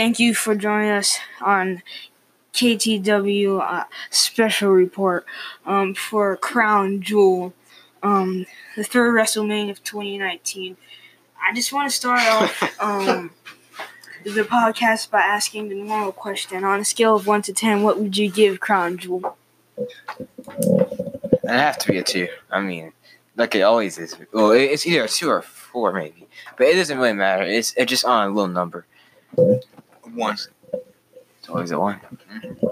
Thank you for joining us on KTW uh, special report um, for Crown Jewel, um, the third WrestleMania of 2019. I just want to start off um, the podcast by asking the normal question: On a scale of one to ten, what would you give Crown Jewel? It have to be a two. I mean, like it always is. Well, it's either a two or a four, maybe. But it doesn't really matter. It's it's just on a little number. One. It's always a one.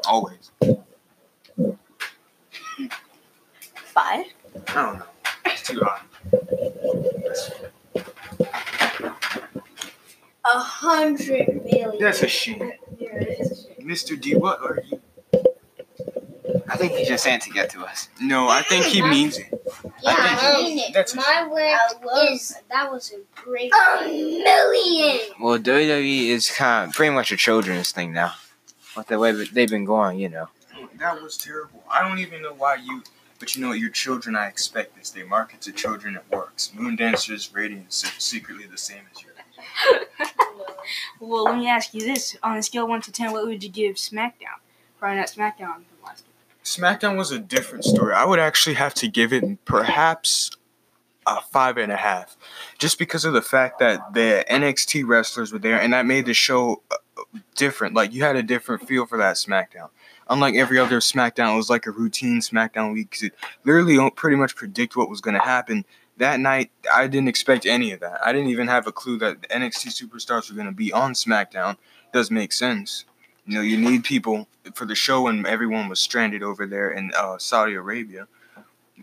Always. Five. I don't know. It's too high. A hundred million. That's a shame. Yeah, it is a shame. Mr. D, what are you? I think he's just saying to get to us. No, I think he means it. Yeah, think I mean it. that's My word is that was a great. A million. Well, WWE is kind of pretty much a children's thing now. With the way they've been going, you know. That was terrible. I don't even know why you. But you know what? Your children, I expect this. They market to children. It works. Moon Dancer's rating is secretly the same as yours. Well, let me ask you this: On a scale of one to ten, what would you give SmackDown? Probably not SmackDown from last week. SmackDown was a different story. I would actually have to give it perhaps a five and a half, just because of the fact that the NXT wrestlers were there, and that made the show uh, different. Like you had a different feel for that SmackDown. Unlike every other SmackDown, it was like a routine SmackDown week because it literally pretty much predict what was going to happen. That night, I didn't expect any of that. I didn't even have a clue that the NXT superstars were going to be on SmackDown. It does make sense. You know, you need people for the show when everyone was stranded over there in uh, Saudi Arabia.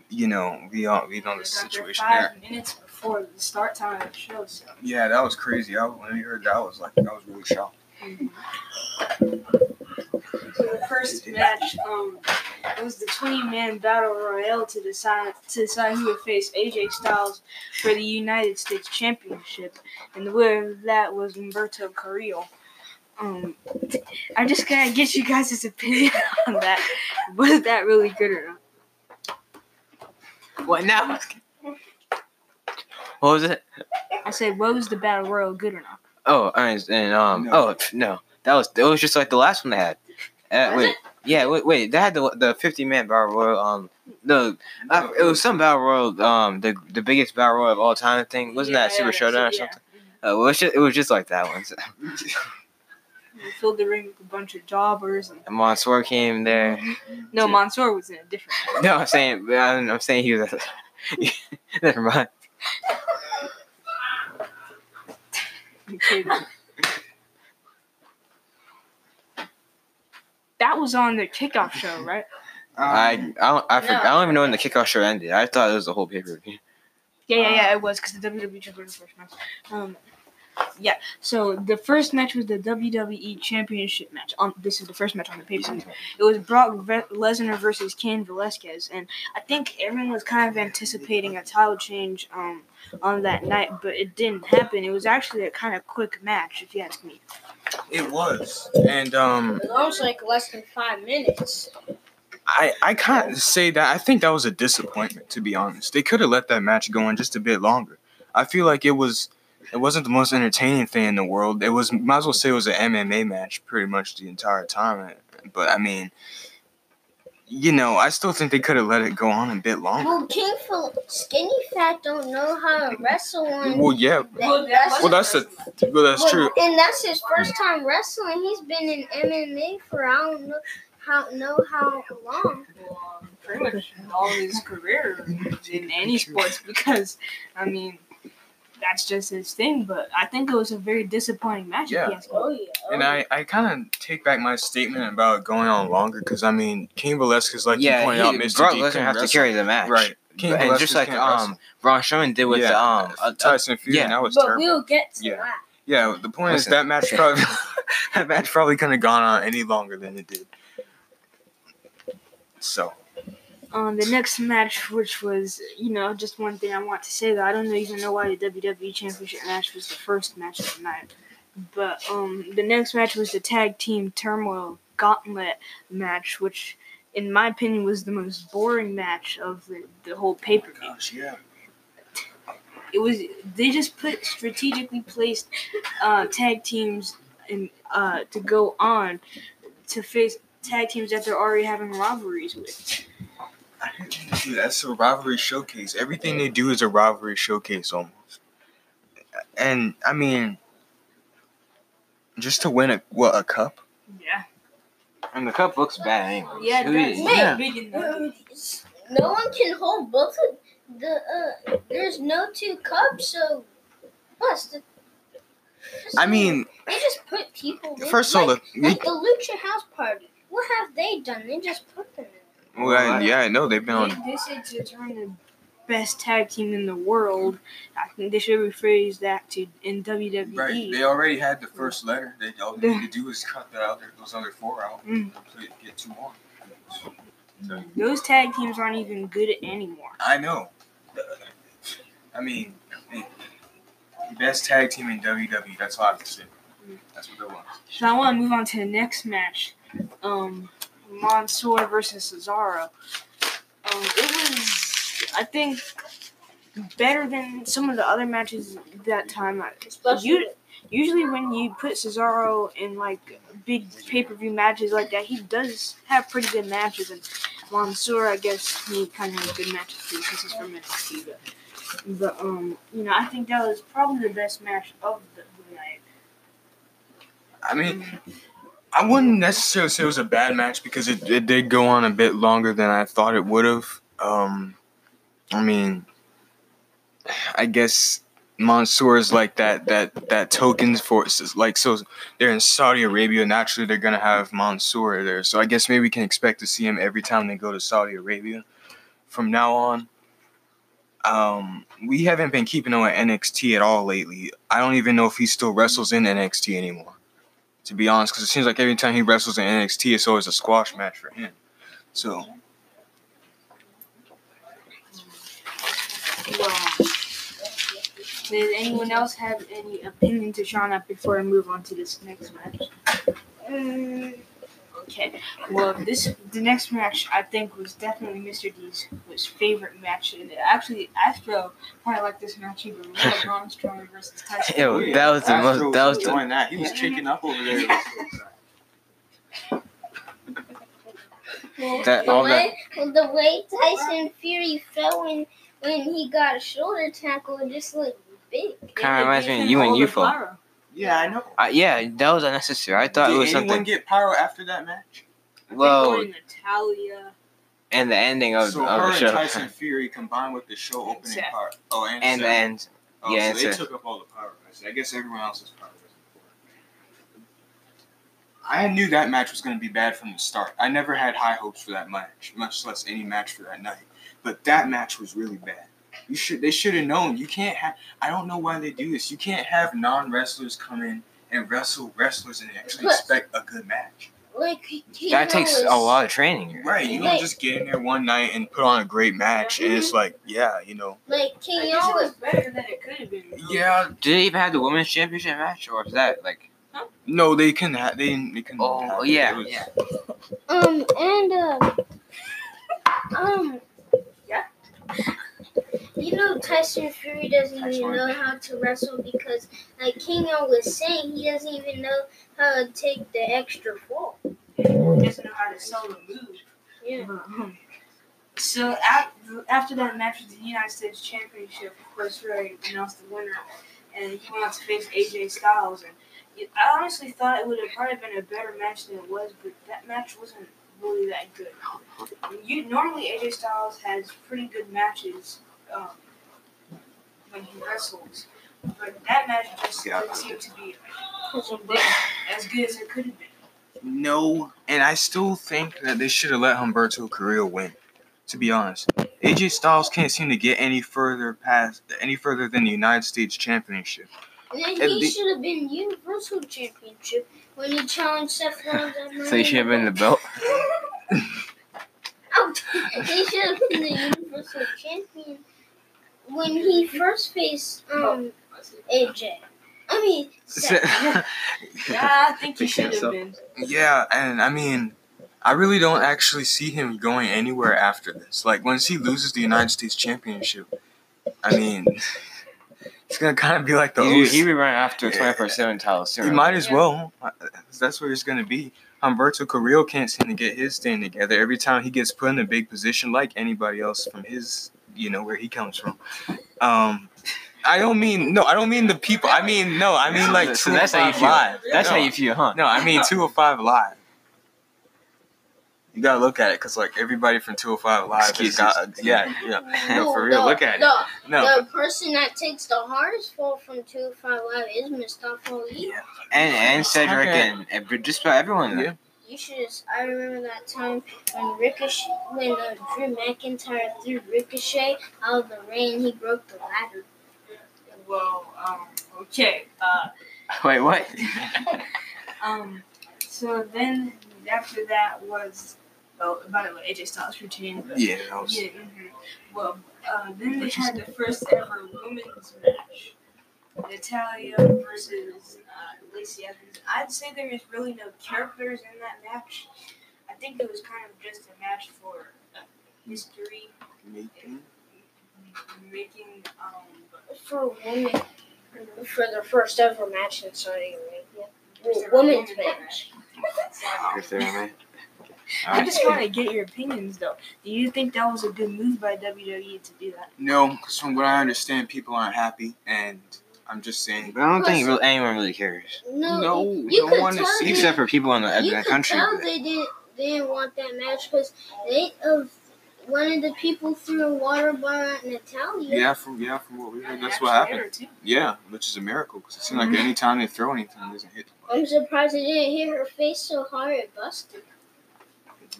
You know, we all we know the situation five there. minutes before the start time of the show, so. Yeah, that was crazy. I, when we heard that, I was like, I was really shocked. So the first match, um, it was the 20-man battle royale to decide to decide who would face AJ Styles for the United States Championship, and the winner of that was Humberto Carrillo. Um, I just gotta get you guys' opinion on that. Was that really good or not? What now? What was it? I said, what was the battle royal good or not? Oh, and, and um, No. oh no, that was it was just like the last one they had. Uh, Was wait, yeah, wait, wait, they had the the fifty man battle royal. Um, no, uh, it was some battle royal. Um, the the biggest battle royal of all time thing. Wasn't that Super yeah, Showdown or yeah. something? Uh, well, it was just, it was just like that one. We filled the ring with a bunch of jobbers. And, And Mansoor came there. no, Mansoor was in a different. No, I'm saying, I'm I'm saying he was. Never mind. That was on the kickoff show, right? I I don't I, forgot, I don't even know when the kickoff show ended. I thought it was the whole pay per view. Yeah, yeah, yeah. It was because the WWE just was the first match. Um, yeah. So the first match was the WWE Championship match. Um, this is the first match on the pay per view. It was Brock Lesnar versus Cain Velasquez, and I think everyone was kind of anticipating a title change um on that night, but it didn't happen. It was actually a kind of quick match, if you ask me. It was, and um, It was like less than five minutes. I I can't say that. I think that was a disappointment, to be honest. They could have let that match go on just a bit longer. I feel like it was. It wasn't the most entertaining thing in the world. It was, might as well say, it was an MMA match pretty much the entire time. But I mean, you know, I still think they could have let it go on a bit longer. Well, King Phil, Skinny Fat don't know how to wrestle one. Well, yeah. That- that's- Well, that's the. Well, that's well, true. And that's his first time wrestling. He's been in MMA for I don't know how know how long. Well, pretty much all his career in any sports because, I mean, that's just his thing. But I think it was a very disappointing match. Yeah. If you. Oh yeah. And I, I kind of take back my statement about going on longer because I mean, Cain Velasquez, like you yeah, pointed he, out, Mr. Brock D Lesnar couldn't have to carry the match. Right. Cain and Velasquez just like can't um wrestle. Braun Strowman did with Yeah, the um uh, uh, Tyson Fury, yeah. that was But terrible. we'll get to Yeah. that. Yeah, the point Listen. is that match probably that match probably couldn't have gone on any longer than it did. So Um, the next match, which was, you know, just one thing I want to say that I don't even know why the WWE Championship match was the first match of the night. But um, the next match was the tag team turmoil gauntlet match, which, in my opinion, was the most boring match of the, the whole pay per view. gosh, yeah. It was they just put strategically placed uh, tag teams and uh, to go on to face tag teams that they're already having rivalries with. Dude, that's a rivalry showcase. Everything they do is a rivalry showcase almost. And I mean, just to win a what a cup. Yeah. And the cup looks bad anyway. Yeah, Who that's Wait. yeah. big No one can hold both of the. Uh, there's no two cups, so plus the. just- I mean, they just put people. in- first of all, like, the, like the Lucha House Party. What have they done? They just put them in. Well, I- yeah, I know they've been on. They, they said to turn the best tag team in the world. I think they should rephrase that to in WWE. Right, they already had the first letter. They all they need to do is cut that out. Those other four out. Mm. Complete- Get two more. So, Those tag teams aren't even good anymore. I know. I mean, hey, best tag team in WWE. That's all I have to say. That's what they want. So I want to move on to the next match. Um, Mansoor versus Cesaro. Um, it was, I think, better than some of the other matches that time. Especially You, usually when you put Cesaro in like big pay per view matches like that, he does have pretty good matches. And Mansoor, I guess, he kind of has good matches too since he's from NXT. But, but um, you know, I think that was probably the best match of the the night. I mean, I wouldn't necessarily say it was a bad match because it, it did go on a bit longer than I thought it would have. Um, I mean, I guess Mansoor is like that that that tokens for like so they're in Saudi Arabia. Naturally, they're gonna have Mansoor there. So I guess maybe we can expect to see him every time they go to Saudi Arabia from now on. Um, we haven't been keeping him at NXT at all lately. I don't even know if he still wrestles in NXT anymore to be honest, because it seems like every time he wrestles in NXT, it's always a squash match for him. So Well, does anyone else have any opinion to Sean up before I move on to this next match? Mm, Okay. Well, this the next match I think was definitely Mr. D's was favorite match, and actually Astro probably liked this match even more. Braun Strowman versus Tyson. Yo, Fury. that was the most. That was the. doing that. He was kicking up over there. well, That- the all way well, the way Tyson Fury fell when when he got a shoulder tackle, it just looked big. Kinda reminds me of They you gave and him you all the for. pyro. yeah, I know. Uh, yeah, that was unnecessary. I thought Did it was Did anyone something. get pyro after that match? I think Well, Natalya. and the ending of, so of her the and. Tyson Fury combined with the show opening Seth. part. Oh, and and Seth. the end. Oh, yeah, so and they Seth. took up all the pyro. I see. I guess everyone else is pyro. I knew that match was going to be bad from the start. I never had high hopes for that match, much less any match for that night. But that match was really bad. You should they should have known. You can't have I don't know why they do this. You can't have non wrestlers come in and wrestle wrestlers and actually But- expect a good match. Like he That takes a lot of training. Right. You Like- don't just get in there one night and put on a great match and it's like, yeah, you know. Like I guess it was was better than it could have been. though. Yeah. Did they even have the women's championship match, or was that like? huh? No, they can have they they can Oh, have it. yeah, was- yeah. um and um um Yeah. You know Tyson Fury doesn't That's even know how to wrestle because like King was saying he doesn't even know how to take the extra fall. He doesn't know how to sell the move. Yeah. But, um, so after, after that match with the United States Championship, of course, Ray announced the winner, and he went out to face AJ Styles. And I honestly thought it would have probably been a better match than it was, but that match wasn't really that good. You normally AJ Styles has pretty good matches um, when he wrestles, but that match just Yeah. didn't seem to be Cause as good as it could have been. No, and I still think that they should have let Humberto Carrillo win. To be honest, AJ Styles can't seem to get any further past any further than the United States Championship. And then It'd he be- should have been Universal Championship when he challenged Seth Rollins. So you should have been the belt. Out. he should have been the Universal Champion when he first faced um AJ. I mean, Seth. Yeah, I think he Think should so. have been. Yeah, and I mean, I really don't actually see him going anywhere after this. Like once he loses the United States Championship, I mean, It's gonna kind of be like the He, he be running after a 24 7 title. He might as Yeah. well. Uh, That's where he's gonna be. Humberto Carrillo can't seem to get his thing together. Every time he gets put in a big position, like anybody else from his, you know, where he comes from. Um, I don't mean no. I don't mean the people. I mean no. I mean like so that's how you feel. live. That's no, how you feel, huh? No, I mean 205 live. You gotta look at it because like everybody from 205 live has Excuses. got yeah yeah. No, for real. the- Look at it. the, No, The person that takes the hardest fall from 205 Live is Mustafa Ali. Yeah. And and Cedric Okay. and, and just about everyone. Yeah. You should just, I remember that time when Ricochet, when uh, Drew McIntyre threw Ricochet out of the ring, he broke the ladder. Well, um, okay. Uh, Wait, what? um, so then after that was, well, by the way, AJ Styles routine. but- yeah. That was, Yeah. hmm Well, uh, then they had the first ever women's match. Natalya versus uh, Lacey Evans. I'd say there is really no characters in that match. I think it was kind of just a match for history making. making Um, For women, for their first ever match in Saudi Arabia. First ever women's women's match. If they're right. I just want to get your opinions though. Do you think that was a good move by WWE to do that? No, because from what I understand, people aren't happy, and I'm just saying. But I don't think really, anyone really cares. No, No, you no could one is tell seeing they- Except for people in the, in you the country. tell they didn't they didn't want that match because they of one of the people threw a water bar at Natalya. Yeah, from yeah, from what we heard, that's what happened. Yeah, which is a miracle because it seems like any time they throw anything, it doesn't hit. I'm surprised it didn't hit her face so hard it busted.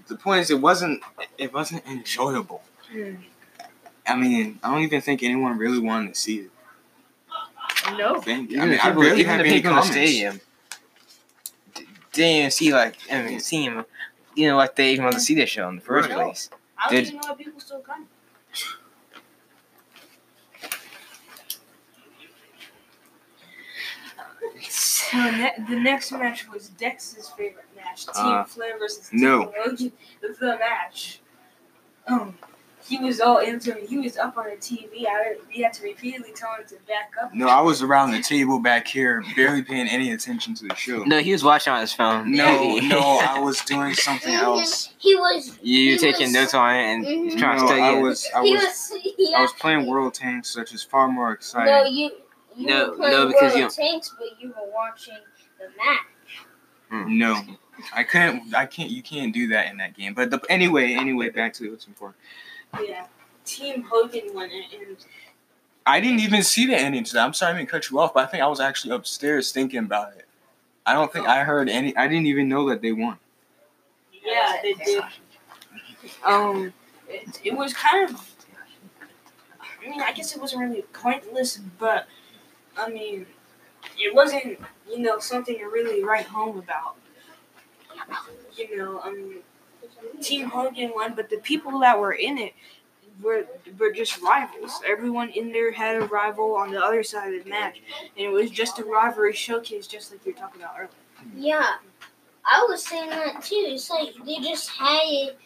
The point is, it wasn't it wasn't enjoyable. Hmm. I mean, I don't even think anyone really wanted to see it. I No. think. Even I mean, the I people, barely even have the any people in the stadium didn't even see like I mean see him. You know, like they even want to see the show in the first Right. place. I don't Did- even know why people still come. So ne- the next match was Dex's favorite match, Team Uh, Flair versus no. Team Hogan. The match. Um, he was all into it. He was up on the TV. I we had to repeatedly tell him to back up. No, I was around the table back here, barely paying any attention to the show. No, he was watching on his phone. No, no, I was doing something else. He was You He taking was- notes on it and Mhm. trying No, to study I was, I was, was he I was playing World Tanks, which is far more No, exciting. you you No, were no, because World you- of Tanks, but you were watching the match. No, I couldn't. I can't. You can't do that in that game. But the, anyway, anyway, back to what's important. Yeah. Team Hogan won it, and I didn't even see the ending to that. I'm sorry, I didn't cut you off, but I think I was actually upstairs thinking about it. I don't think I heard any. I didn't even know that they won. yeah, they did. Um, it, it was kind of. I mean, I guess it wasn't really pointless, but I mean, it wasn't you know something to really write home about. You know, I mean, Team Hogan won, but the people that were in it were were just rivals. Everyone in there had a rival on the other side of the match, and it was just a rivalry showcase, just like you were talking about earlier. Yeah, I was saying that too. It's like they just had it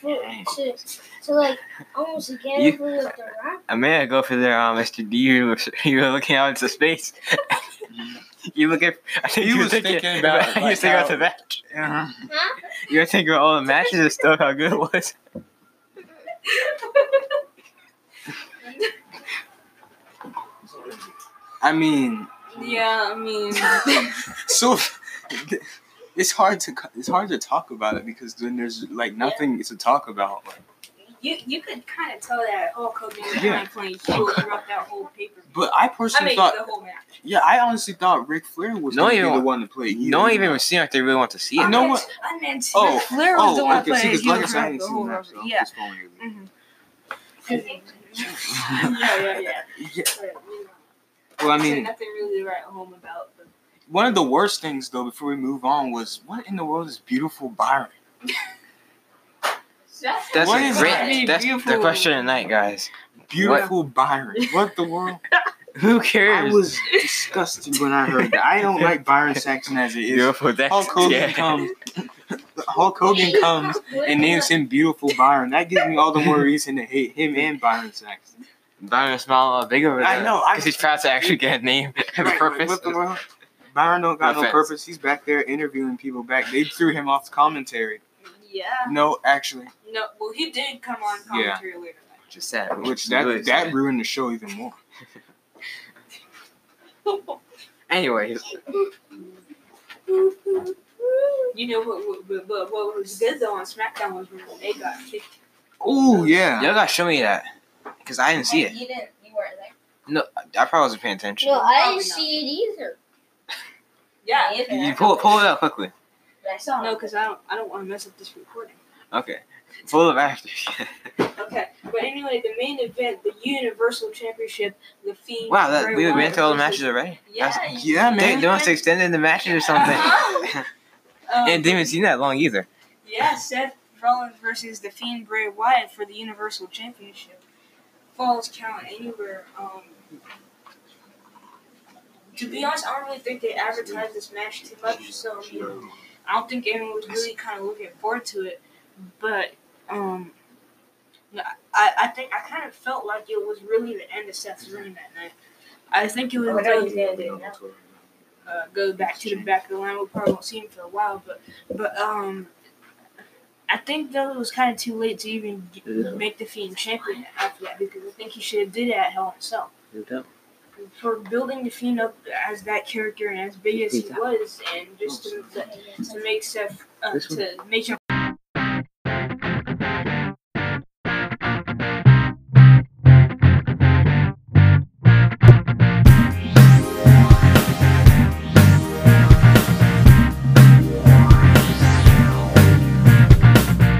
for, to to like almost get You- over with the rap. A minute ago for there, um, Mr. D, you were, you were looking out into space. you looking? I think He you were was thinking, thinking about, you were like, thinking about how- the match. Uh-huh. Huh? You were thinking about all the matches and stuff, how good it was. I mean, Yeah, I mean, so it's hard to it's hard to talk about it because then there's like nothing to talk about. Like, you you could kind of tell that Hulk Hogan was Yeah. kind of playing heel throughout that whole paper. but I I personally mean, thought, the whole match. yeah, I honestly thought Ric Flair was No, going to you be the one to play. heel. No one even seemed like they really want to see I it. know I meant, what- I meant Oh, Ric Flair was the one okay, see, playing 'cause heel like I said, I throughout didn't the see whole the match, match. so Yeah. just following you. Mhm. yeah, yeah, yeah. Yeah. But, you know, Well, I mean, nothing really to write home about. But one of the worst things though, before we move on, was what in the world is beautiful Byron? That's What a is great. that? That's the Beautiful. question tonight, guys. Beautiful Byron. What the world? Who cares? I cares? was disgusted when I heard that. I don't like Byron Saxton as it is. Beautiful. That's Hulk Hogan yeah. comes. Hulk Hogan comes and names him Beautiful Byron. That gives me all the more reason to hate him and Byron Saxton. Byron smile uh, big over there. I know, Because he's proud to actually get a name, have a Right, purpose. what the world? Byron don't got No no purpose. He's back there interviewing people back. They threw him off the commentary. Yeah. No, actually, No. Well, he did come on Yeah. commentary later. Just sad. which that Really that sad. ruined the show even more. Anyways, You know what? What, what, what, what was good though on SmackDown was when they got kicked. Oh yeah. y'all gotta show me that. Because I didn't see it. You didn't. You weren't there. No, I probably wasn't paying attention. No, I didn't see it either. Yeah. Either. You pull, pull it up quickly. I saw No, because I don't. I don't want to mess up this recording. Okay. Full of up after. Okay, but anyway, the main event, the Universal Championship, the Fiend. wow, that, we Wyatt went to all the matches already? Yeah, That's- Yeah, man. they must have extended the matches or something. Um, and didn't even see that long either. Yeah, Seth Rollins versus the Fiend Bray Wyatt for the Universal Championship. Falls count anywhere. Um, to be honest, I don't really think they advertised this match too much, so you know, I don't think anyone was really kind of looking forward to it. But um, I I think I kind of felt like it was really the end of Seth's reign that night. I think it was. Oh, no, he's gonna now. uh, go back to the back of the line. We probably won't see him for a while, but but um, I think though it was kind of too late to even get, make the Fiend champion after that because I think he should have did it at Hell in a Cell for building the Fiend up as that character and as big as he was, and just to, to make Seth uh, to make him